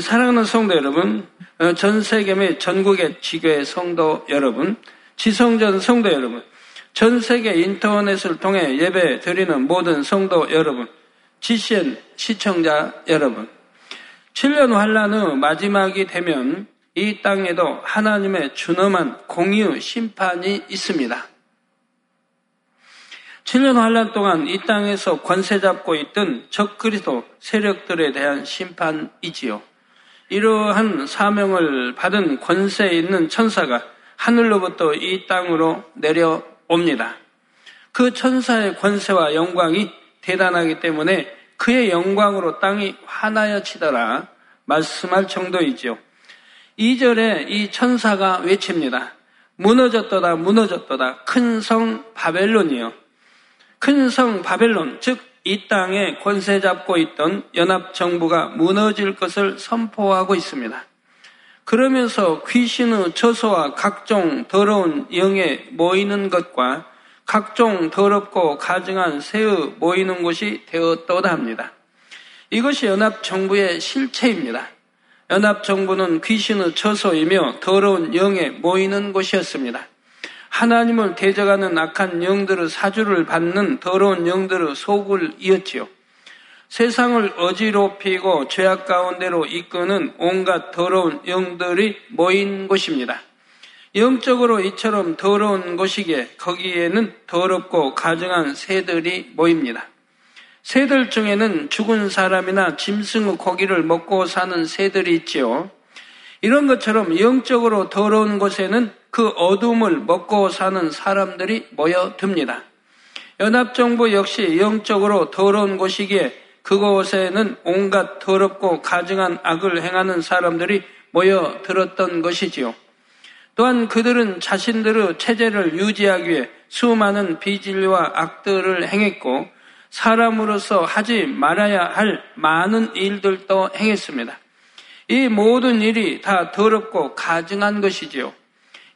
사랑하는 성도 여러분, 어, 전 세계 및 전국의 지교의 성도 여러분, 지성전 성도 여러분, 전 세계 인터넷을 통해 예배 드리는 모든 성도 여러분, GCN 시청자 여러분, 7년 환란 후 마지막이 되면 이 땅에도 하나님의 준엄한 공유 심판이 있습니다. 7년 환란 동안 이 땅에서 권세 잡고 있던 적그리스도 세력들에 대한 심판이지요. 이러한 사명을 받은 권세에 있는 천사가 하늘로부터 이 땅으로 내려옵니다. 그 천사의 권세와 영광이 대단하기 때문에 그의 영광으로 땅이 화나여 치더라 말씀할 정도이지요. 2절에 이 천사가 외칩니다. 무너졌도다 무너졌도다 큰 성 바벨론이요. 큰 성 바벨론 즉 이 땅에 권세 잡고 있던 연합 정부가 무너질 것을 선포하고 있습니다. 그러면서 귀신의 처소와 각종 더러운 영에 모이는 것과 각종 더럽고 가증한 새의 모이는 곳이 되었다고 합니다. 이것이 연합정부의 실체입니다. 연합정부는 귀신의 처소이며 더러운 영에 모이는 곳이었습니다. 하나님을 대적하는 악한 영들의 사주를 받는 더러운 영들의 속을 이었지요. 세상을 어지럽히고 죄악 가운데로 이끄는 온갖 더러운 영들이 모인 곳입니다. 영적으로 이처럼 더러운 곳이기에 거기에는 더럽고 가증한 새들이 모입니다. 새들 중에는 죽은 사람이나 짐승의 고기를 먹고 사는 새들이 있지요. 이런 것처럼 영적으로 더러운 곳에는 그 어둠을 먹고 사는 사람들이 모여듭니다. 연합정부 역시 영적으로 더러운 곳이기에 그곳에는 온갖 더럽고 가증한 악을 행하는 사람들이 모여들었던 것이지요. 또한 그들은 자신들의 체제를 유지하기 위해 수많은 비질과 악들을 행했고 사람으로서 하지 말아야 할 많은 일들도 행했습니다. 이 모든 일이 다 더럽고 가증한 것이지요.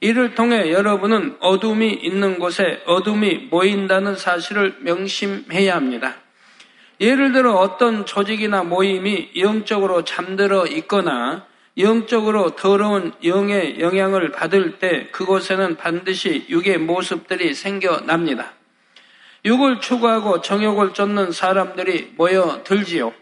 이를 통해 여러분은 어둠이 있는 곳에 어둠이 모인다는 사실을 명심해야 합니다. 예를 들어 어떤 조직이나 모임이 영적으로 잠들어 있거나 영적으로 더러운 영의 영향을 받을 때 그곳에는 반드시 육의 모습들이 생겨납니다. 육을 추구하고 정욕을 쫓는 사람들이 모여들지요.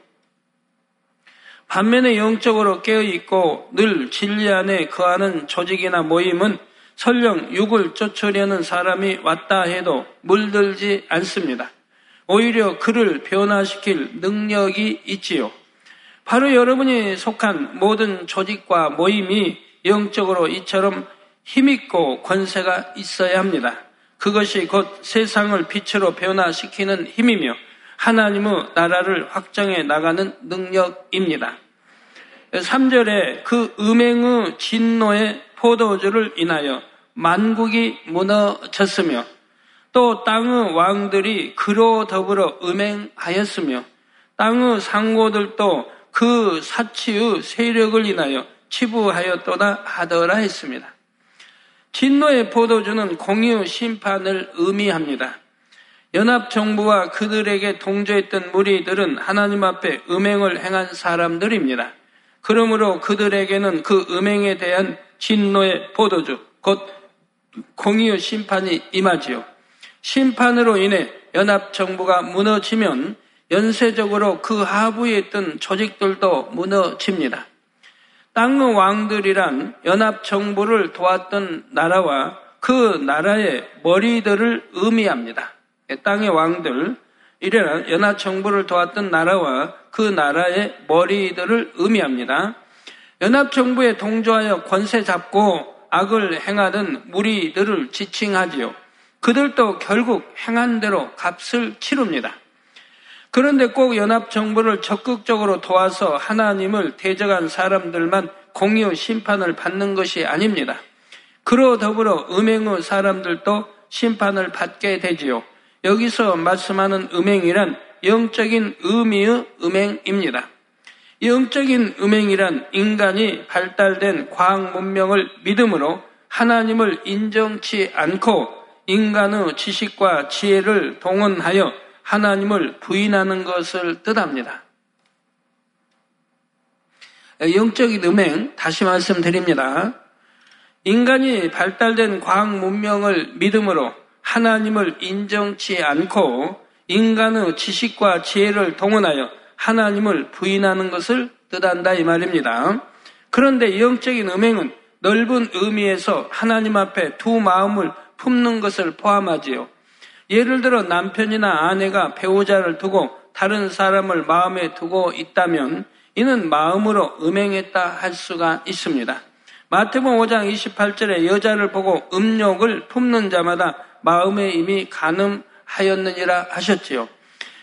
반면에 영적으로 깨어있고 늘 진리 안에 거하는 조직이나 모임은 설령 육을 쫓으려는 사람이 왔다 해도 물들지 않습니다. 오히려 그를 변화시킬 능력이 있지요. 바로 여러분이 속한 모든 조직과 모임이 영적으로 이처럼 힘있고 권세가 있어야 합니다. 그것이 곧 세상을 빛으로 변화시키는 힘이며 하나님의 나라를 확장해 나가는 능력입니다. 3절에 그 음행의 진노의 포도주를 인하여 만국이 무너졌으며 또 땅의 왕들이 그로 더불어 음행하였으며 땅의 상고들도 그 사치의 세력을 인하여 치부하였도다 하더라 했습니다. 진노의 포도주는 공유 심판을 의미합니다. 연합정부와 그들에게 동조했던 무리들은 하나님 앞에 음행을 행한 사람들입니다. 그러므로 그들에게는 그 음행에 대한 진노의 포도주, 곧 공유 심판이 임하지요. 심판으로 인해 연합정부가 무너지면 연쇄적으로 그 하부에 있던 조직들도 무너집니다. 땅의 왕들이란 연합정부를 도왔던 나라와 그 나라의 머리들을 의미합니다. 땅의 왕들, 이래라 연합정부를 도왔던 나라와 그 나라의 머리들을 의미합니다. 연합정부에 동조하여 권세 잡고 악을 행하던 무리들을 지칭하지요. 그들도 결국 행한 대로 값을 치릅니다. 그런데 꼭 연합정부를 적극적으로 도와서 하나님을 대적한 사람들만 공유 심판을 받는 것이 아닙니다. 그로 더불어 음행의 사람들도 심판을 받게 되지요. 여기서 말씀하는 음행이란 영적인 의미의 음행입니다. 영적인 음행이란 인간이 발달된 과학 문명을 믿음으로 하나님을 인정치 않고 인간의 지식과 지혜를 동원하여 하나님을 부인하는 것을 뜻합니다. 영적인 음행 다시 말씀드립니다. 인간이 발달된 과학 문명을 믿음으로 하나님을 인정치 않고 인간의 지식과 지혜를 동원하여 하나님을 부인하는 것을 뜻한다 이 말입니다. 그런데 영적인 음행은 넓은 의미에서 하나님 앞에 두 마음을 품는 것을 포함하지요. 예를 들어 남편이나 아내가 배우자를 두고 다른 사람을 마음에 두고 있다면 이는 마음으로 음행했다 할 수가 있습니다. 마태복음 5장 28절에 여자를 보고 음욕을 품는 자마다 마음에 이미 가늠하였느니라 하셨지요.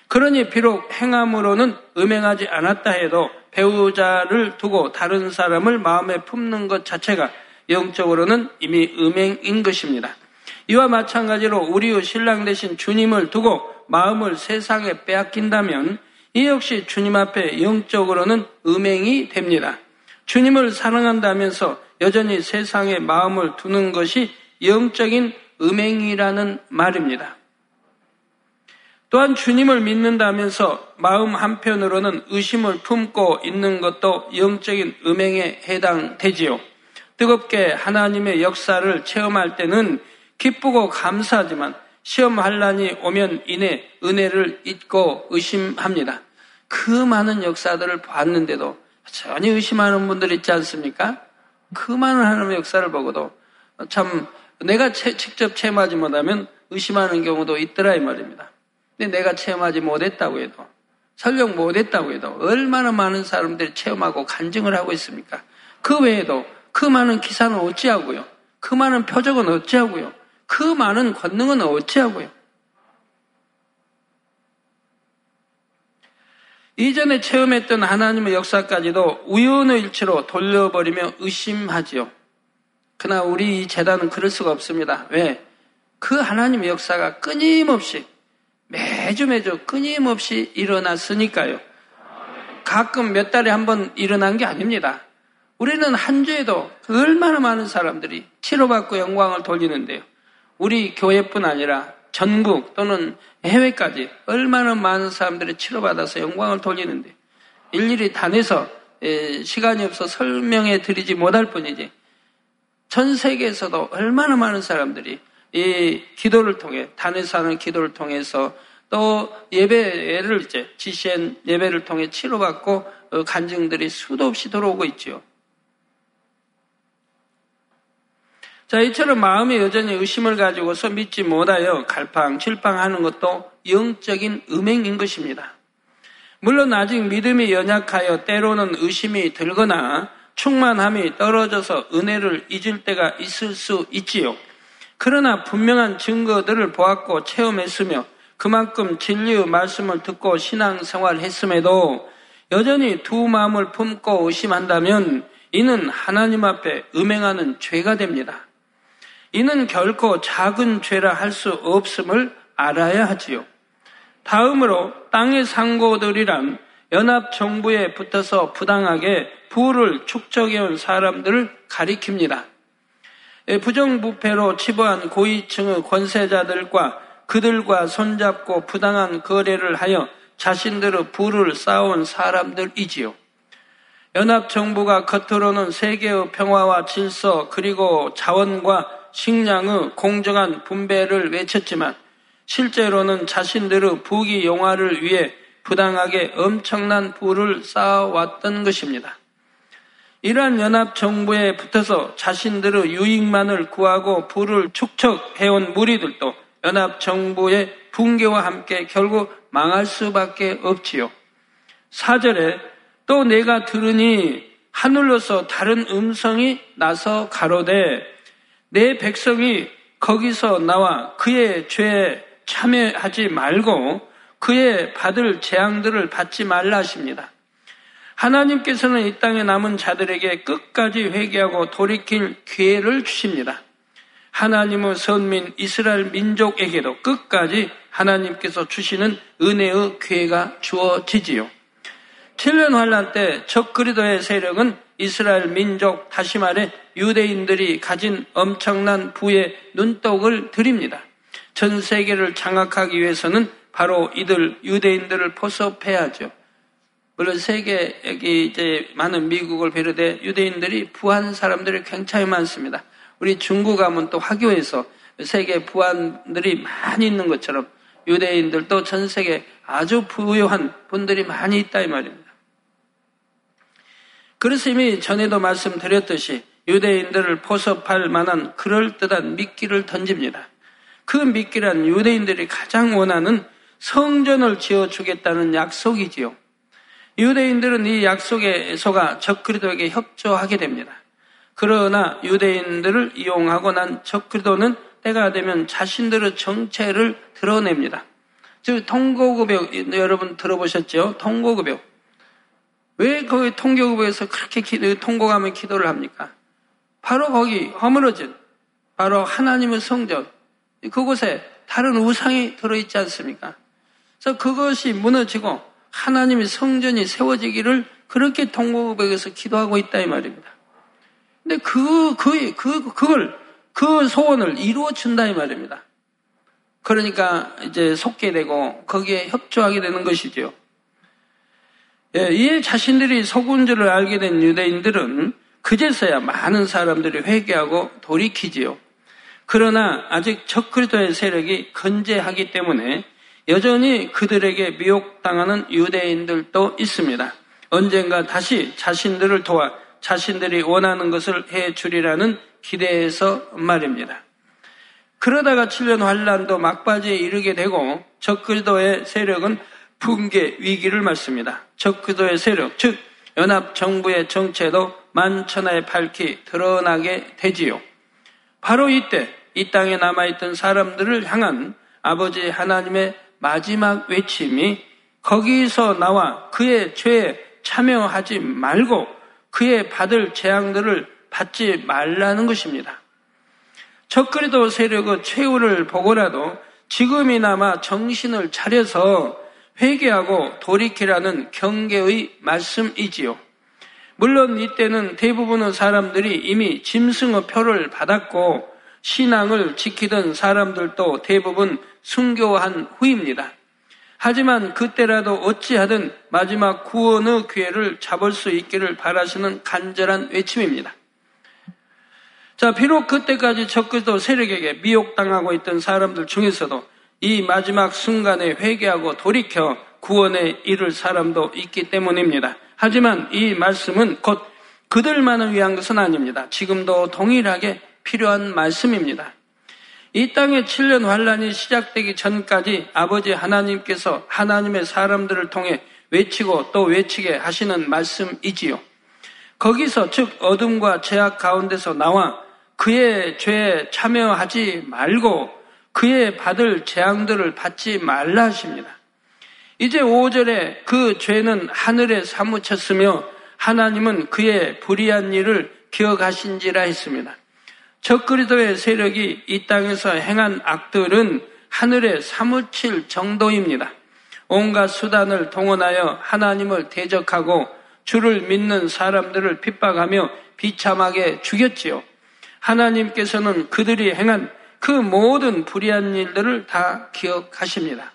그러니 비록 행함으로는 음행하지 않았다 해도 배우자를 두고 다른 사람을 마음에 품는 것 자체가 영적으로는 이미 음행인 것입니다. 이와 마찬가지로 우리의 신랑 대신 주님을 두고 마음을 세상에 빼앗긴다면 이 역시 주님 앞에 영적으로는 음행이 됩니다. 주님을 사랑한다면서 여전히 세상에 마음을 두는 것이 영적인 음행이라는 말입니다. 또한 주님을 믿는다면서 마음 한편으로는 의심을 품고 있는 것도 영적인 음행에 해당되지요. 뜨겁게 하나님의 역사를 체험할 때는 기쁘고 감사하지만 시험 환란이 오면 이내 은혜를 잊고 의심합니다. 그 많은 역사들을 봤는데도 전혀 의심하는 분들 있지 않습니까? 그 많은 하나님의 역사를 보고도 참 내가 직접 체험하지 못하면 의심하는 경우도 있더라 이 말입니다. 근데 내가 체험하지 못했다고 해도 설령 못했다고 해도 얼마나 많은 사람들이 체험하고 간증을 하고 있습니까? 그 외에도 그 많은 기사는 어찌하고요? 그 많은 표적은 어찌하고요? 그 많은 권능은 어찌하고요? 이전에 체험했던 하나님의 역사까지도 우연의 일치로 돌려버리며 의심하지요. 그러나 우리 재단은 그럴 수가 없습니다. 왜? 그 하나님의 역사가 끊임없이 매주 매주 끊임없이 일어났으니까요. 가끔 몇 달에 한 번 일어난 게 아닙니다. 우리는 한 주에도 얼마나 많은 사람들이 치료받고 영광을 돌리는데요. 우리 교회뿐 아니라 전국 또는 해외까지 얼마나 많은 사람들이 치료받아서 영광을 돌리는데 일일이 단해서 시간이 없어 설명해 드리지 못할 뿐이지 전 세계에서도 얼마나 많은 사람들이 이 기도를 통해 하는 기도를 통해서 또 예배를 이제 지시한 예배를 통해 치료받고 어, 간증들이 수도 없이 들어오고 있지요. 자, 이처럼 마음에 여전히 의심을 가지고서 믿지 못하여 갈팡질팡하는 것도 영적인 음행인 것입니다. 물론 아직 믿음이 연약하여 때로는 의심이 들거나 충만함이 떨어져서 은혜를 잊을 때가 있을 수 있지요. 그러나 분명한 증거들을 보았고 체험했으며 그만큼 진리의 말씀을 듣고 신앙생활을 했음에도 여전히 두 마음을 품고 의심한다면 이는 하나님 앞에 음행하는 죄가 됩니다. 이는 결코 작은 죄라 할 수 없음을 알아야 하지요. 다음으로 땅의 상고들이란 연합정부에 붙어서 부당하게 부를 축적해온 사람들을 가리킵니다. 부정부패로 치부한 고위층의 권세자들과 그들과 손잡고 부당한 거래를 하여 자신들의 부를 쌓아온 사람들이지요. 연합정부가 겉으로는 세계의 평화와 질서 그리고 자원과 식량의 공정한 분배를 외쳤지만 실제로는 자신들의 부귀 영화를 위해 부당하게 엄청난 부를 쌓아왔던 것입니다. 이러한 연합 정부에 붙어서 자신들의 유익만을 구하고 부를 축적해온 무리들도 연합 정부의 붕괴와 함께 결국 망할 수밖에 없지요. 사절에 또 내가 들으니 하늘로서 다른 음성이 나서 가로되 내 백성이 거기서 나와 그의 죄에 참여하지 말고 그의 받을 재앙들을 받지 말라 하십니다. 하나님께서는 이 땅에 남은 자들에게 끝까지 회개하고 돌이킬 기회를 주십니다. 하나님의 선민 이스라엘 민족에게도 끝까지 하나님께서 주시는 은혜의 기회가 주어지지요. 7년 환란 때 적그리도의 세력은 이스라엘 민족 다시 말해 유대인들이 가진 엄청난 부의 눈독을 드립니다. 전 세계를 장악하기 위해서는 바로 이들 유대인들을 포섭해야죠. 물론 세계 여기 이제 많은 미국을 비롯해 유대인들이 부한 사람들이 굉장히 많습니다. 우리 중국 가면 또 화교에서 세계 부한들이 많이 있는 것처럼 유대인들도 전 세계 아주 부유한 분들이 많이 있다 이 말입니다. 그래서 이미 전에도 말씀드렸듯이 유대인들을 포섭할 만한 그럴듯한 미끼를 던집니다. 그 미끼란 유대인들이 가장 원하는 성전을 지어주겠다는 약속이지요. 유대인들은 이 약속에 속아 적그리도에게 협조하게 됩니다. 그러나 유대인들을 이용하고 난 적그리도는 때가 되면 자신들의 정체를 드러냅니다. 즉 통고급여 여러분 들어보셨죠? 통고급여 왜 거기 통고급여에서 그렇게 기도, 통고하면 기도를 합니까? 바로 거기 허물어진 바로 하나님의 성전 그곳에 다른 우상이 들어있지 않습니까? 그래서 그것이 무너지고 하나님의 성전이 세워지기를 그렇게 통고백에서 기도하고 있다 이 말입니다. 근데 그, 그, 그, 그걸, 그 소원을 이루어 준다 이 말입니다. 그러니까 이제 속게 되고 거기에 협조하게 되는 것이죠. 예, 이 자신들이 줄을 알게 된 유대인들은 그제서야 많은 사람들이 회개하고 돌이키지요. 그러나 아직 적그리스도의 세력이 건재하기 때문에 여전히 그들에게 미혹당하는 유대인들도 있습니다. 언젠가 다시 자신들을 도와 자신들이 원하는 것을 해 주리라는 기대에서 말입니다. 그러다가 7년 환란도 막바지에 이르게 되고 적그리도의 세력은 붕괴 위기를 맞습니다. 적그리도의 세력, 즉 연합 정부의 정체도 만천하에 밝히 드러나게 되지요. 바로 이때 이 땅에 남아있던 사람들을 향한 아버지 하나님의 마지막 외침이 거기서 나와 그의 죄에 참여하지 말고 그의 받을 재앙들을 받지 말라는 것입니다. 적그리도 세력의 최후를 보고라도 지금이나마 정신을 차려서 회개하고 돌이키라는 경계의 말씀이지요. 물론 이때는 대부분의 사람들이 이미 짐승의 표를 받았고 신앙을 지키던 사람들도 대부분 순교한 후입니다. 하지만 그때라도 어찌하든 마지막 구원의 기회를 잡을 수 있기를 바라시는 간절한 외침입니다. 자, 비록 그때까지 적그리스도 세력에게 미혹당하고 있던 사람들 중에서도 이 마지막 순간에 회개하고 돌이켜 구원에 이를 사람도 있기 때문입니다. 하지만 이 말씀은 곧 그들만을 위한 것은 아닙니다. 지금도 동일하게 필요한 말씀입니다. 이 땅의 7년 환란이 시작되기 전까지 아버지 하나님께서 하나님의 사람들을 통해 외치고 또 외치게 하시는 말씀이지요. 거기서 즉 어둠과 죄악 가운데서 나와 그의 죄에 참여하지 말고 그의 받을 재앙들을 받지 말라 하십니다. 이제 5절에 그 죄는 하늘에 사무쳤으며 하나님은 그의 불의한 일을 기억하신지라 했습니다. 적그리도의 세력이 이 땅에서 행한 악들은 하늘에 사무칠 정도입니다. 온갖 수단을 동원하여 하나님을 대적하고 주를 믿는 사람들을 핍박하며 비참하게 죽였지요. 하나님께서는 그들이 행한 그 모든 불의한 일들을 다 기억하십니다.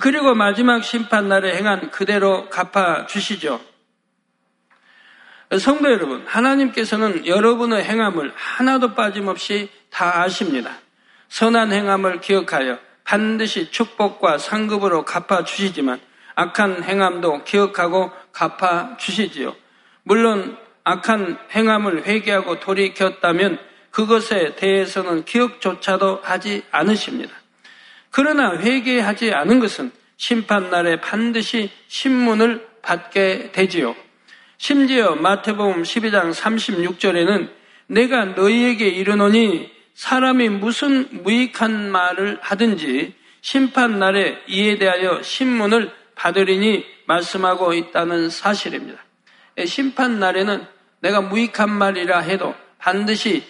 그리고 마지막 심판날에 행한 그대로 갚아 주시죠. 성도 여러분, 하나님께서는 여러분의 행함을 하나도 빠짐없이 다 아십니다. 선한 행함을 기억하여 반드시 축복과 상급으로 갚아 주시지만 악한 행함도 기억하고 갚아 주시지요. 물론 악한 행함을 회개하고 돌이켰다면 그것에 대해서는 기억조차도 하지 않으십니다. 그러나 회개하지 않은 것은 심판날에 반드시 신문을 받게 되지요. 심지어 마태복음 12장 36절에는 내가 너희에게 이르노니 사람이 무슨 무익한 말을 하든지 심판 날에 이에 대하여 신문을 받으리니 말씀하고 있다는 사실입니다. 예, 심판 날에는 내가 무익한 말이라 해도 반드시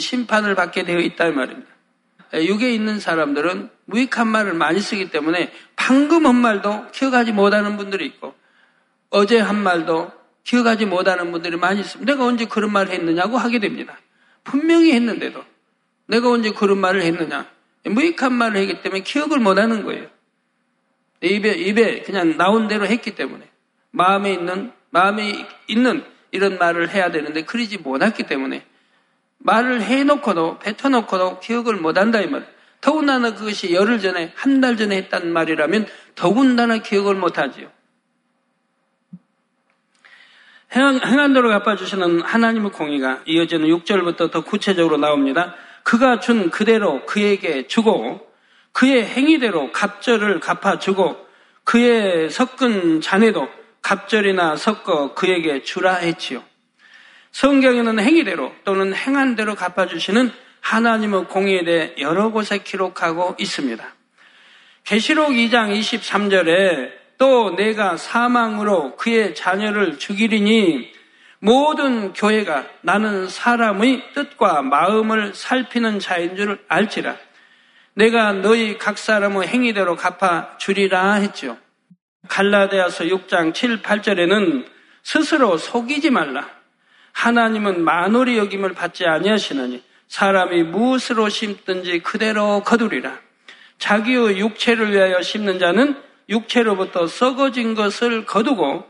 심판을 받게 되어 있다는 말입니다. 예, 육에 있는 사람들은 무익한 말을 많이 쓰기 때문에 방금 한 말도 기억하지 못하는 분들이 있고 어제 한 말도 기억하지 못하는 분들이 많이 있습니다. 내가 언제 그런 말을 했느냐고 하게 됩니다. 분명히 했는데도 내가 언제 그런 말을 했느냐. 무익한 말을 했기 때문에 기억을 못하는 거예요. 입에, 입에 그냥 나온 대로 했기 때문에. 마음에 있는, 마음에 있는 이런 말을 해야 되는데 그러지 못했기 때문에 말을 해놓고도, 뱉어놓고도 기억을 못한다 이 말. 더군다나 그것이 열흘 전에, 한 달 전에 했단 말이라면 더군다나 기억을 못하지요. 행한도로 갚아주시는 하나님의 공의가 이어지는 6절부터 더 구체적으로 나옵니다. 그가 준 그대로 그에게 주고 그의 행위대로 갑절을 갚아주고 그의 섞은 잔해도 갑절이나 섞어 그에게 주라 했지요. 성경에는 행위대로 또는 행한 대로 갚아주시는 하나님의 공의에 대해 여러 곳에 기록하고 있습니다. 계시록 2장 23절에 또 내가 사망으로 그의 자녀를 죽이리니 모든 교회가 나는 사람의 뜻과 마음을 살피는 자인 줄 알지라. 내가 너희 각 사람의 행위대로 갚아 주리라 했죠. 갈라디아서 6장 7, 8절에는 스스로 속이지 말라. 하나님은 만월이 여김을 받지 아니하시느니 사람이 무엇으로 심든지 그대로 거두리라. 자기의 육체를 위하여 심는 자는 육체로부터 썩어진 것을 거두고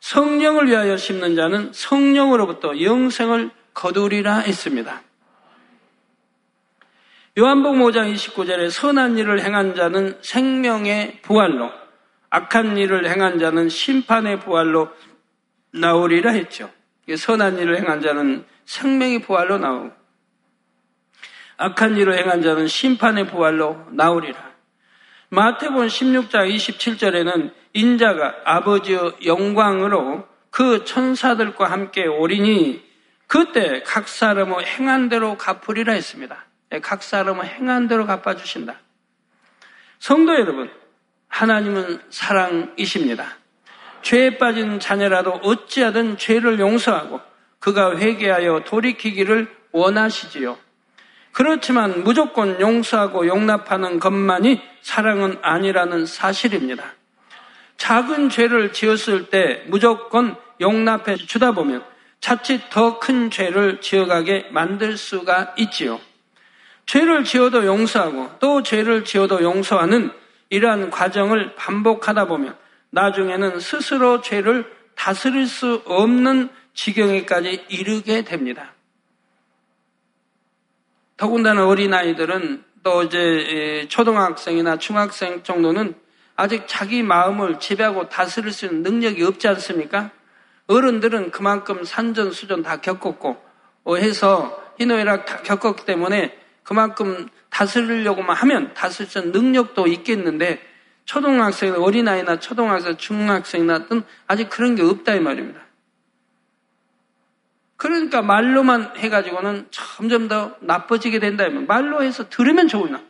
성령을 위하여 심는 자는 성령으로부터 영생을 거두리라 했습니다. 요한복음 5장 29절에 선한 일을 행한 자는 생명의 부활로 악한 일을 행한 자는 심판의 부활로 나오리라 했죠. 선한 일을 행한 자는 생명의 부활로 나오고 악한 일을 행한 자는 심판의 부활로 나오리라. 마태본 16장 27절에는 인자가 아버지의 영광으로 그 천사들과 함께 오리니 그때 각 사람의 행한 대로 갚으리라 했습니다. 예, 각 사람의 행한 대로 갚아주신다. 성도 여러분, 하나님은 사랑이십니다. 죄에 빠진 자녀라도 어찌하든 죄를 용서하고 그가 회개하여 돌이키기를 원하시지요. 그렇지만 무조건 용서하고 용납하는 것만이 사랑은 아니라는 사실입니다. 작은 죄를 지었을 때 무조건 용납해 주다 보면 자칫 더 큰 죄를 지어가게 만들 수가 있지요. 죄를 지어도 용서하고 또 죄를 지어도 용서하는 이러한 과정을 반복하다 보면 나중에는 스스로 죄를 다스릴 수 없는 지경에까지 이르게 됩니다. 더군다나 어린아이들은 또 이제 초등학생이나 중학생 정도는 아직 자기 마음을 지배하고 다스릴 수 있는 능력이 없지 않습니까? 어른들은 그만큼 산전수전 다 겪었고 어, 해서 희노애락 다 겪었기 때문에 그만큼 다스리려고만 하면 다스릴 수 있는 능력도 있겠는데 초등학생, 어린아이나 초등학생, 중학생이나 등 아직 그런 게 없다 이 말입니다. 그러니까 말로만 해가지고는 점점 더 나빠지게 된다. 말로 해서 들으면 좋으나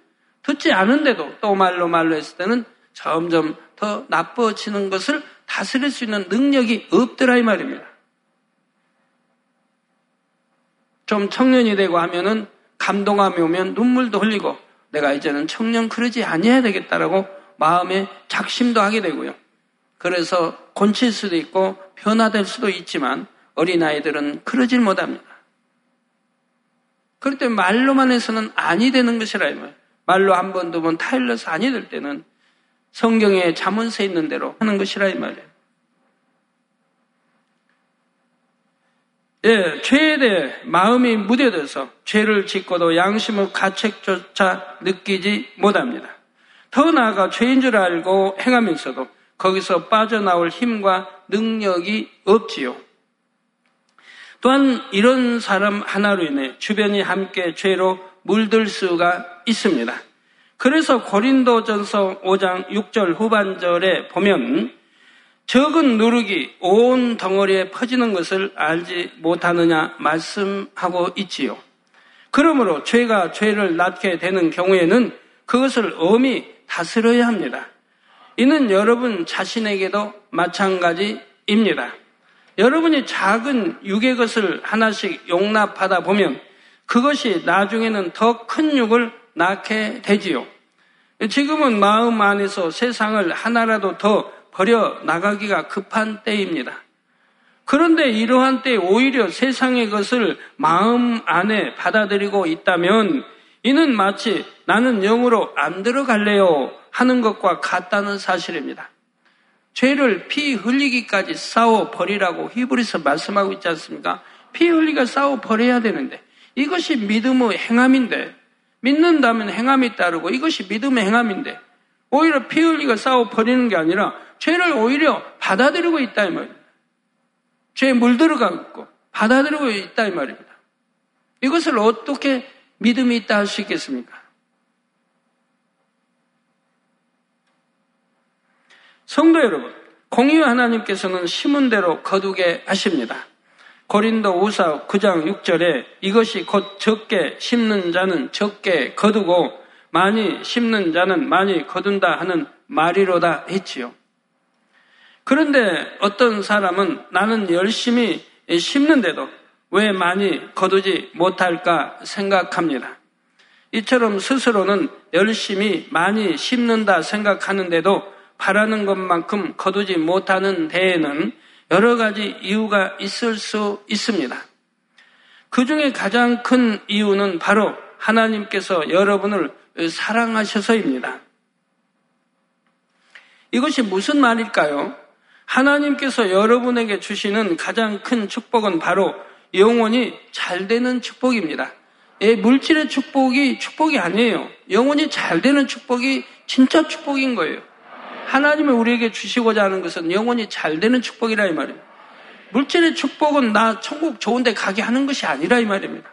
듣지 않은데도 또 말로 말로 했을 때는 점점 더 나빠지는 것을 다스릴 수 있는 능력이 없더라 이 말입니다. 좀 청년이 되고 하면은 감동함이 오면 눈물도 흘리고 내가 이제는 청년 그러지 아니해야 되겠다라고 마음에 작심도 하게 되고요. 그래서 곤칠 수도 있고 변화될 수도 있지만 어린아이들은 그러질 못합니다. 그럴 때 말로만 해서는 아니 되는 것이라 이말 말로 한 번, 두 번 타일러서 아니 될 때는 성경에 자문서 있는 대로 하는 것이라 이 말이에요. 예, 죄에 대해 마음이 무뎌져서 죄를 짓고도 양심의 가책조차 느끼지 못합니다. 더 나아가 죄인 줄 알고 행하면서도 거기서 빠져나올 힘과 능력이 없지요. 또한 이런 사람 하나로 인해 주변이 함께 죄로 물들 수가 있습니다. 그래서 고린도전서 5장 6절 후반절에 보면 적은 누룩이 온 덩어리에 퍼지는 것을 알지 못하느냐 말씀하고 있지요. 그러므로 죄가 죄를 낳게 되는 경우에는 그것을 엄히 다스려야 합니다. 이는 여러분 자신에게도 마찬가지입니다. 여러분이 작은 육의 것을 하나씩 용납하다 보면 그것이 나중에는 더 큰 육을 낳게 되지요. 지금은 마음 안에서 세상을 하나라도 더 버려 나가기가 급한 때입니다. 그런데 이러한 때 오히려 세상의 것을 마음 안에 받아들이고 있다면 이는 마치 나는 영으로 안 들어갈래요 하는 것과 같다는 사실입니다. 죄를 피 흘리기까지 싸워 버리라고 히브리서 말씀하고 있지 않습니까? 피 흘리가 싸워 버려야 되는데 이것이 믿음의 행함인데 믿는다면 행함이 따르고 이것이 믿음의 행함인데 오히려 피 흘리가 싸워 버리는 게 아니라 죄를 오히려 받아들이고 있다 이 말입니다. 죄에 물들어가고 받아들이고 있다 이 말입니다. 이것을 어떻게 믿음이 있다 할 수 있겠습니까? 성도 여러분, 공유 하나님께서는 심은 대로 거두게 하십니다. 고린도 우사 9장 6절에 이것이 곧 적게 심는 자는 적게 거두고 많이 심는 자는 많이 거둔다 하는 말이로다 했지요. 그런데 어떤 사람은 나는 열심히 심는데도 왜 많이 거두지 못할까 생각합니다. 이처럼 스스로는 열심히 많이 심는다 생각하는데도 바라는 것만큼 거두지 못하는 데에는 여러 가지 이유가 있을 수 있습니다. 그 중에 가장 큰 이유는 바로 하나님께서 여러분을 사랑하셔서입니다. 이것이 무슨 말일까요? 하나님께서 여러분에게 주시는 가장 큰 축복은 바로 영원히 잘 되는 축복입니다. 예, 물질의 축복이 축복이 아니에요. 영원히 잘 되는 축복이 진짜 축복인 거예요. 하나님이 우리에게 주시고자 하는 것은 영원히 잘 되는 축복이라 이 말이에요. 물질의 축복은 나 천국 좋은데 가게 하는 것이 아니라 이 말입니다.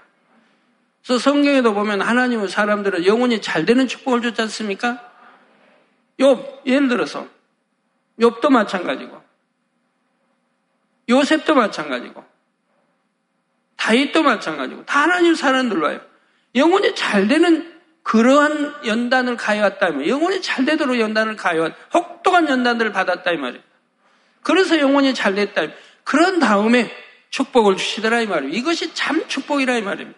그래서 성경에도 보면 하나님은 사람들은 영원히 잘 되는 축복을 줬지 않습니까? 욥, 예를 들어서 욥도 마찬가지고 요셉도 마찬가지고 다윗도 마찬가지고 다 하나님 사람들로요. 영원히 잘 되는 그러한 연단을 가해왔다면 영혼이 잘 되도록 연단을 가해왔 혹독한 연단들을 받았다 이 말이에요. 그래서 영혼이 잘 됐다. 그런 다음에 축복을 주시더라 이 말이에요. 이것이 참 축복이라 이 말입니다.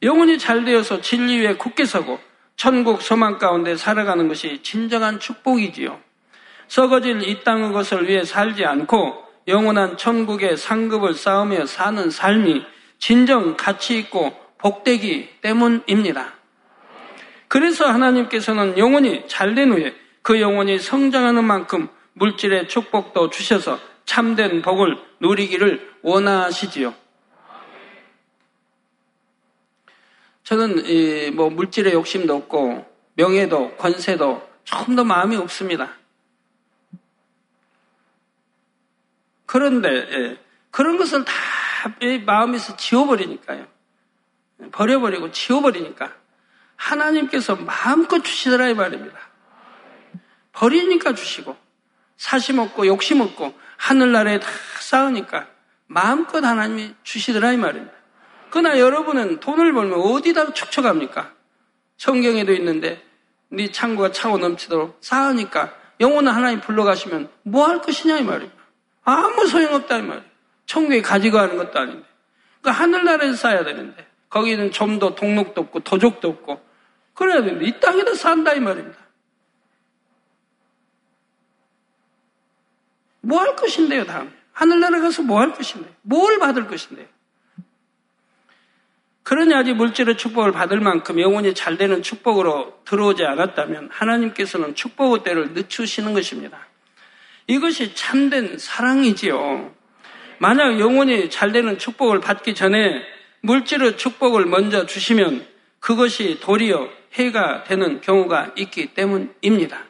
영혼이 잘 되어서 진리 위에 굳게 서고 천국 소망 가운데 살아가는 것이 진정한 축복이지요. 썩어질 이 땅의 것을 위해 살지 않고 영원한 천국의 상급을 쌓으며 사는 삶이 진정 가치 있고 복되기 때문입니다. 그래서 하나님께서는 영혼이 잘된 후에 그 영혼이 성장하는 만큼 물질의 축복도 주셔서 참된 복을 누리기를 원하시지요. 저는 뭐 물질의 욕심도 없고 명예도 권세도 조금 더 마음이 없습니다. 그런데 예, 그런 것을 다 마음에서 지워버리니까요. 버려버리고 지워버리니까 하나님께서 마음껏 주시더라 이 말입니다. 버리니까 주시고 사심 없고 욕심 없고 하늘나라에 다 쌓으니까 마음껏 하나님이 주시더라 이 말입니다. 그러나 여러분은 돈을 벌면 어디다 축적합니까? 성경에도 있는데 네 창고가 차고 넘치도록 쌓으니까 영혼은 하나님 불러가시면 뭐 할 것이냐 이 말입니다. 아무 소용없다 이 말이에요. 천국에 가지고 가는 것도 아닌데. 그러니까 하늘나라에서 살아야 되는데 거기는 좀 더 동록도 없고 도적도 없고 그래야 되는데 이 땅에다 산다 이 말입니다. 뭐 할 것인데요 다음에 하늘나라 가서 뭐 할 것인데 뭘 받을 것인데요. 아직 물질의 축복을 받을 만큼 영혼이 잘 되는 축복으로 들어오지 않았다면 하나님께서는 축복의 때를 늦추시는 것입니다. 이것이 참된 사랑이지요. 만약 영혼이 잘 되는 축복을 받기 전에 물질의 축복을 먼저 주시면 그것이 도리어 해가 되는 경우가 있기 때문입니다.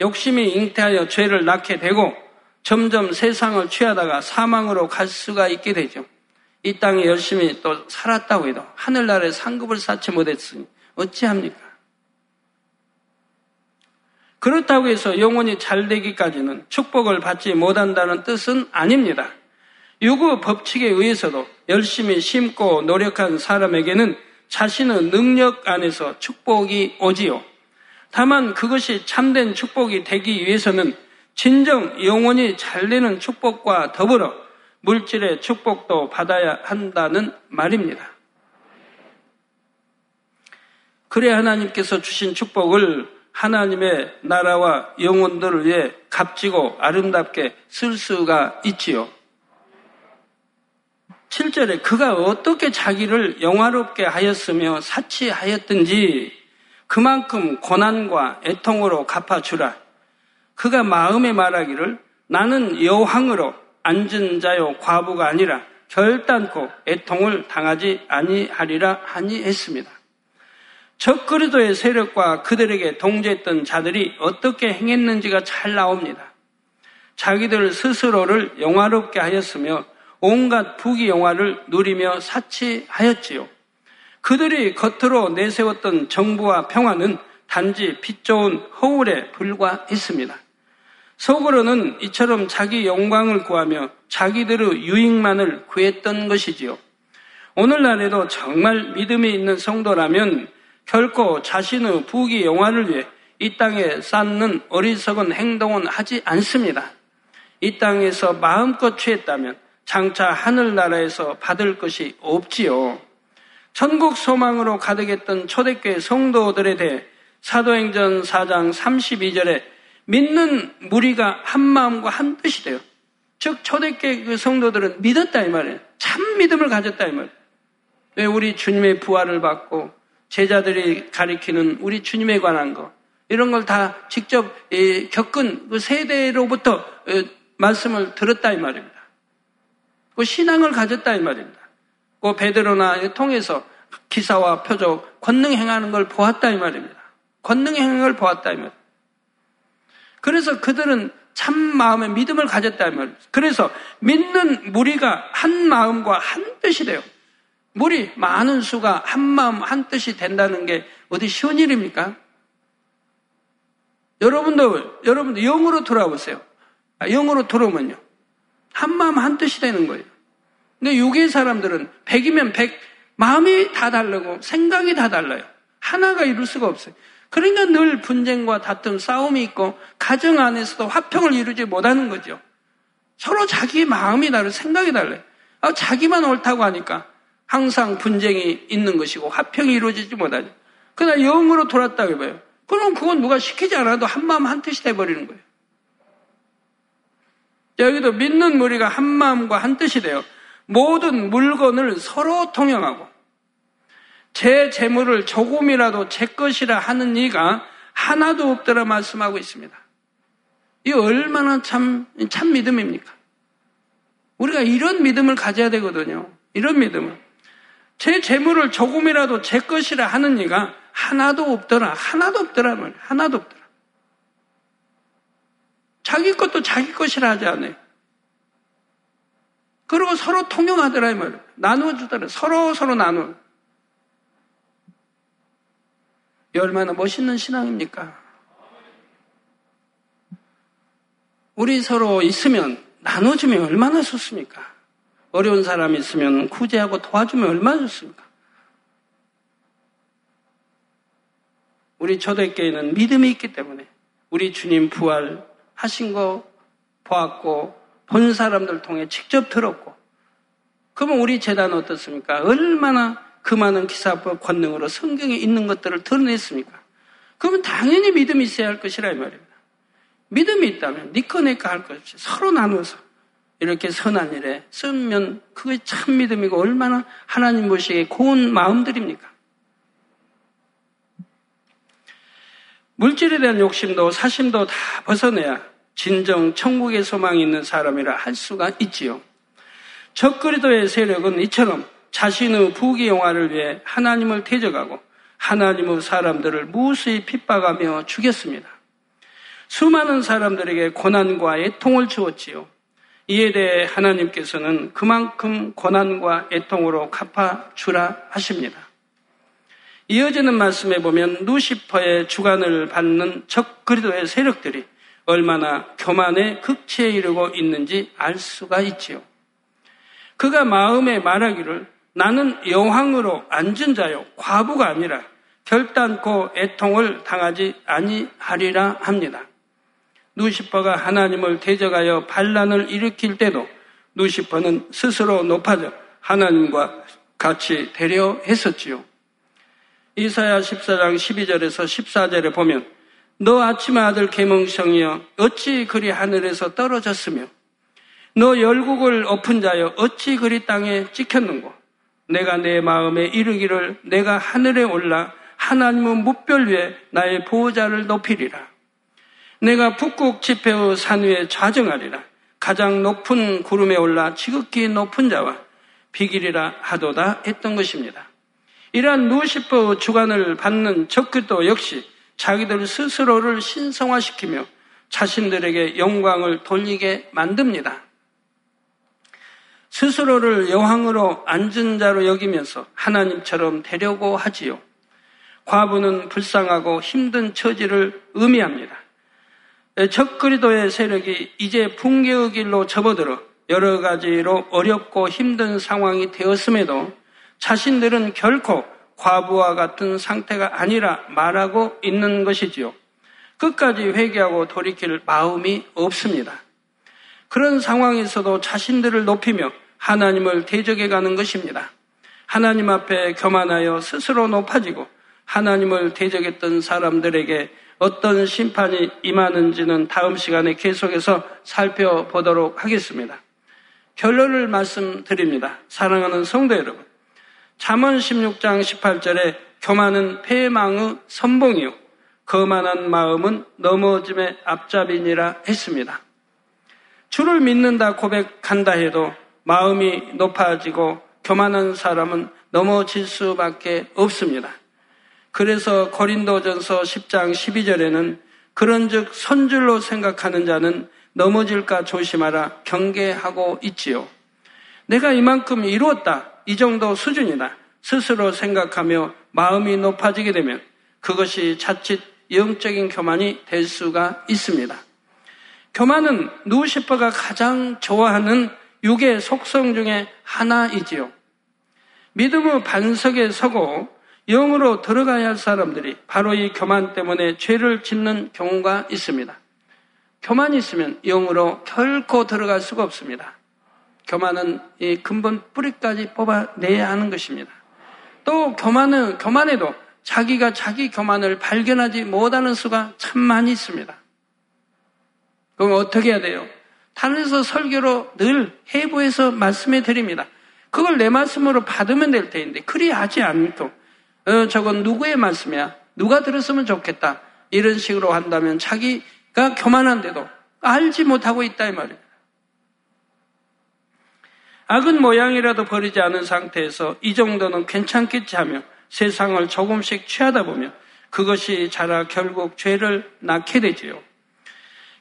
욕심이 잉태하여 죄를 낳게 되고 점점 세상을 취하다가 사망으로 갈 수가 있게 되죠. 이 땅에 열심히 또 살았다고 해도 하늘나라에 상급을 쌓지 못했으니 어찌합니까? 그렇다고 해서 영혼이 잘 되기까지는 축복을 받지 못한다는 뜻은 아닙니다. 유구 법칙에 의해서도 열심히 심고 노력한 사람에게는 자신의 능력 안에서 축복이 오지요. 다만 그것이 참된 축복이 되기 위해서는 진정 영혼이 잘 되는 축복과 더불어 물질의 축복도 받아야 한다는 말입니다. 그래 하나님께서 주신 축복을 하나님의 나라와 영혼들을 위해 값지고 아름답게 쓸 수가 있지요. 7절에 그가 어떻게 자기를 영화롭게 하였으며 사치하였든지 그만큼 고난과 애통으로 갚아주라. 그가 마음에 말하기를 나는 여왕으로 앉은 자요 과부가 아니라 결단코 애통을 당하지 아니하리라 하니 했습니다. 적그리도의 세력과 그들에게 동조했던 자들이 어떻게 행했는지가 잘 나옵니다. 자기들 스스로를 영화롭게 하였으며 온갖 부귀 영화를 누리며 사치하였지요. 그들이 겉으로 내세웠던 정부와 평화는 단지 빛 좋은 허울에 불과했습니다. 속으로는 이처럼 자기 영광을 구하며 자기들의 유익만을 구했던 것이지요. 오늘날에도 정말 믿음이 있는 성도라면 결코 자신의 부귀 영화를 위해 이 땅에 쌓는 어리석은 행동은 하지 않습니다. 이 땅에서 마음껏 취했다면 장차 하늘나라에서 받을 것이 없지요. 천국 소망으로 가득했던 초대교회 성도들에 대해 사도행전 4장 32절에 믿는 무리가 한 마음과 한 뜻이 돼요. 즉 초대교회 그 성도들은 믿었다 이 말이에요. 참 믿음을 가졌다 이 말이에요. 왜 우리 주님의 부활을 받고 제자들이 가리키는 우리 주님에 관한 거 이런 걸 다 직접 겪은 그 세대로부터 말씀을 들었다 이 말입니다. 그 신앙을 가졌다 이 말입니다. 그 베드로나 통해서 기사와 표적, 권능 행하는 걸 보았다 이 말입니다. 권능 행하는 걸 보았다 이 말입니다. 그래서 그들은 참 마음의 믿음을 가졌다 이 말입니다. 그래서 믿는 무리가 한 마음과 한 뜻이 돼요. 무리 많은 수가 한 마음 한 뜻이 된다는 게 어디 쉬운 일입니까? 여러분도 여러분도 영으로 돌아보세요. 아, 영으로 들어오면요. 한 마음 한 뜻이 되는 거예요. 근데 육의 사람들은 백이면 백, 마음이 다 다르고 생각이 다 달라요. 하나가 이룰 수가 없어요. 그러니까 늘 분쟁과 다툼, 싸움이 있고 가정 안에서도 화평을 이루지 못하는 거죠. 서로 자기 마음이 다르고 생각이 달라요. 아, 자기만 옳다고 하니까 항상 분쟁이 있는 것이고 화평이 이루어지지 못하죠. 그러나 영으로 돌았다고 해봐요. 그럼 그건 누가 시키지 않아도 한 마음 한 뜻이 돼버리는 거예요. 여기도 믿는 무리가 한 마음과 한 뜻이 되어 모든 물건을 서로 통용하고 제 재물을 조금이라도 제 것이라 하는 이가 하나도 없더라 말씀하고 있습니다. 이 얼마나 참, 참 믿음입니까? 우리가 이런 믿음을 가져야 되거든요. 이런 믿음을. 제 재물을 조금이라도 제 것이라 하는 이가 하나도 없더라. 하나도 없더라. 말 하나도 없더라. 자기 것도 자기 것이라 하지 않아요. 그리고 서로 통용하더라 이 말이에요. 나누어 주더라. 서로 서로 나누어. 얼마나 멋있는 신앙입니까? 우리 서로 있으면 나눠주면 얼마나 좋습니까? 어려운 사람이 있으면 구제하고 도와주면 얼마나 좋습니까? 우리 초대교회는 믿음이 있기 때문에 우리 주님 부활 하신 거 보았고 본 사람들 통해 직접 들었고 그러면 우리 재단 어떻습니까? 얼마나 그 많은 기사법 권능으로 성경에 있는 것들을 드러냈습니까? 그러면 당연히 믿음이 있어야 할 것이라 이 말입니다. 믿음이 있다면 니꺼 내꺼 할것 없이 서로 나눠서 이렇게 선한 일에 쓰면 그게 참 믿음이고 얼마나 하나님 보시기에 고운 마음들입니까? 물질에 대한 욕심도 사심도 다 벗어내야 진정 천국의 소망이 있는 사람이라 할 수가 있지요. 적그리도의 세력은 이처럼 자신의 부귀 영화를 위해 하나님을 대적하고 하나님의 사람들을 무수히 핍박하며 죽였습니다. 수많은 사람들에게 고난과 애통을 주었지요. 이에 대해 하나님께서는 그만큼 고난과 애통으로 갚아주라 하십니다. 이어지는 말씀에 보면 누시퍼의 주관을 받는 적그리도의 세력들이 얼마나 교만의 극치에 이르고 있는지 알 수가 있지요. 그가 마음에 말하기를 나는 여왕으로 앉은 자요 과부가 아니라 결단코 애통을 당하지 아니하리라 합니다. 누시퍼가 하나님을 대적하여 반란을 일으킬 때도 누시퍼는 스스로 높아져 하나님과 같이 되려 했었지요. 이사야 14장 12절에서 14절에 보면 너 아침의 아들 계몽성이여 어찌 그리 하늘에서 떨어졌으며 너 열국을 엎은 자여 어찌 그리 땅에 찍혔는고 내가 내 마음에 이르기를 내가 하늘에 올라 하나님의 무별 위에 나의 보호자를 높이리라. 내가 북극 지폐의 산 위에 좌정하리라. 가장 높은 구름에 올라 지극히 높은 자와 비길이라 하도다 했던 것입니다. 이러한 누시퍼 주관을 받는 적그도 역시 자기들 스스로를 신성화시키며 자신들에게 영광을 돌리게 만듭니다. 스스로를 여왕으로 앉은 자로 여기면서 하나님처럼 되려고 하지요. 과부는 불쌍하고 힘든 처지를 의미합니다. 적그리도의 세력이 이제 붕괴의 길로 접어들어 여러 가지로 어렵고 힘든 상황이 되었음에도 자신들은 결코 과부와 같은 상태가 아니라 말하고 있는 것이지요. 끝까지 회개하고 돌이킬 마음이 없습니다. 그런 상황에서도 자신들을 높이며 하나님을 대적해 가는 것입니다. 하나님 앞에 교만하여 스스로 높아지고 하나님을 대적했던 사람들에게 어떤 심판이 임하는지는 다음 시간에 계속해서 살펴보도록 하겠습니다. 결론을 말씀드립니다. 사랑하는 성도 여러분. 잠언 16장 18절에 교만은 패망의 선봉이요. 거만한 마음은 넘어짐의 앞잡이니라 했습니다. 주를 믿는다 고백한다 해도 마음이 높아지고 교만한 사람은 넘어질 수밖에 없습니다. 그래서 고린도전서 10장 12절에는 그런즉 선줄로 생각하는 자는 넘어질까 조심하라 경계하고 있지요. 내가 이만큼 이루었다. 이 정도 수준이다. 스스로 생각하며 마음이 높아지게 되면 그것이 자칫 영적인 교만이 될 수가 있습니다. 교만은 누시퍼가 가장 좋아하는 육의 속성 중에 하나이지요. 믿음의 반석에 서고 영으로 들어가야 할 사람들이 바로 이 교만 때문에 죄를 짓는 경우가 있습니다. 교만이 있으면 영으로 결코 들어갈 수가 없습니다. 교만은 이 근본 뿌리까지 뽑아내야 하는 것입니다. 또 교만은 교만에도 자기가 자기 교만을 발견하지 못하는 수가 참 많이 있습니다. 그럼 어떻게 해야 돼요? 단에서 설교로 늘 해부해서 말씀해 드립니다. 그걸 내 말씀으로 받으면 될 텐데 그리 하지 않고 어, 저건 누구의 말씀이야? 누가 들었으면 좋겠다. 이런 식으로 한다면 자기가 교만한데도 알지 못하고 있다 이 말이에요. 악은 모양이라도 버리지 않은 상태에서 이 정도는 괜찮겠지 하며 세상을 조금씩 취하다 보면 그것이 자라 결국 죄를 낳게 되지요.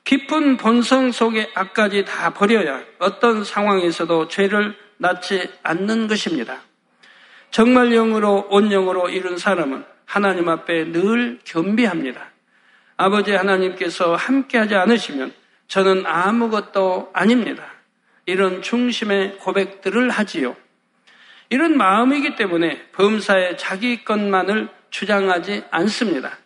깊은 본성 속의 악까지 다 버려야 어떤 상황에서도 죄를 낳지 않는 것입니다. 정말 영으로 온 영으로 이룬 사람은 하나님 앞에 늘 겸비합니다. 아버지 하나님께서 함께하지 않으시면 저는 아무것도 아닙니다. 이런 중심의 고백들을 하지요. 이런 마음이기 때문에 범사에 자기 것만을 주장하지 않습니다.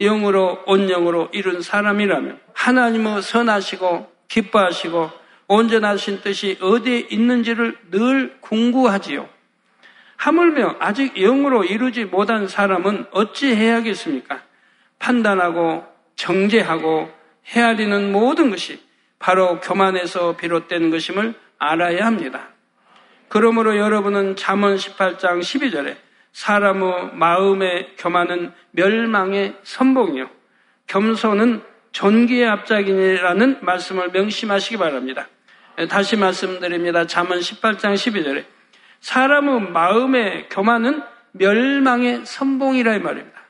영으로 온 영으로 이룬 사람이라면 하나님의 선하시고 기뻐하시고 온전하신 뜻이 어디에 있는지를 늘 궁구하지요. 하물며 아직 영으로 이루지 못한 사람은 어찌 해야겠습니까? 판단하고 정죄하고 헤아리는 모든 것이 바로 교만에서 비롯된 것임을 알아야 합니다. 그러므로 여러분은 잠언 18장 12절에 사람의 마음의 교만은 멸망의 선봉이요. 겸손은 존귀의 앞작이라는 말씀을 명심하시기 바랍니다. 다시 말씀드립니다. 잠언 18장 12절에 사람의 마음의 교만은 멸망의 선봉이라 이 말입니다.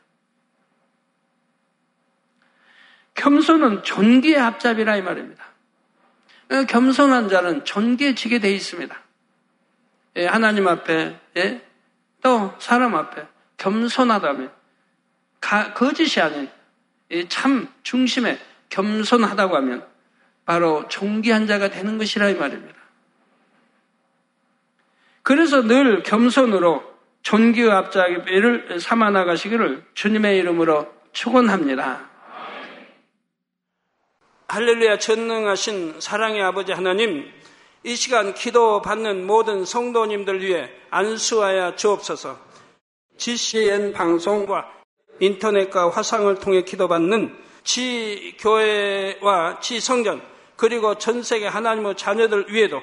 겸손은 존귀의 앞잡이라 이 말입니다. 겸손한 자는 존귀해지게 되어 있습니다. 예, 하나님 앞에 예, 또 사람 앞에 겸손하다면 거짓이 아닌 참 중심에 겸손하다고 하면 바로 존귀한 자가 되는 것이라 이 말입니다. 그래서 늘 겸손으로 존귀의 앞자기를 삼아 나가시기를 주님의 이름으로 축원합니다. 할렐루야 전능하신 사랑의 아버지 하나님 이 시간 기도 받는 모든 성도님들 위해 안수하여 주옵소서. GCN 방송과 인터넷과 화상을 통해 기도받는 지 교회와 지 성전 그리고 전 세계 하나님의 자녀들 위에도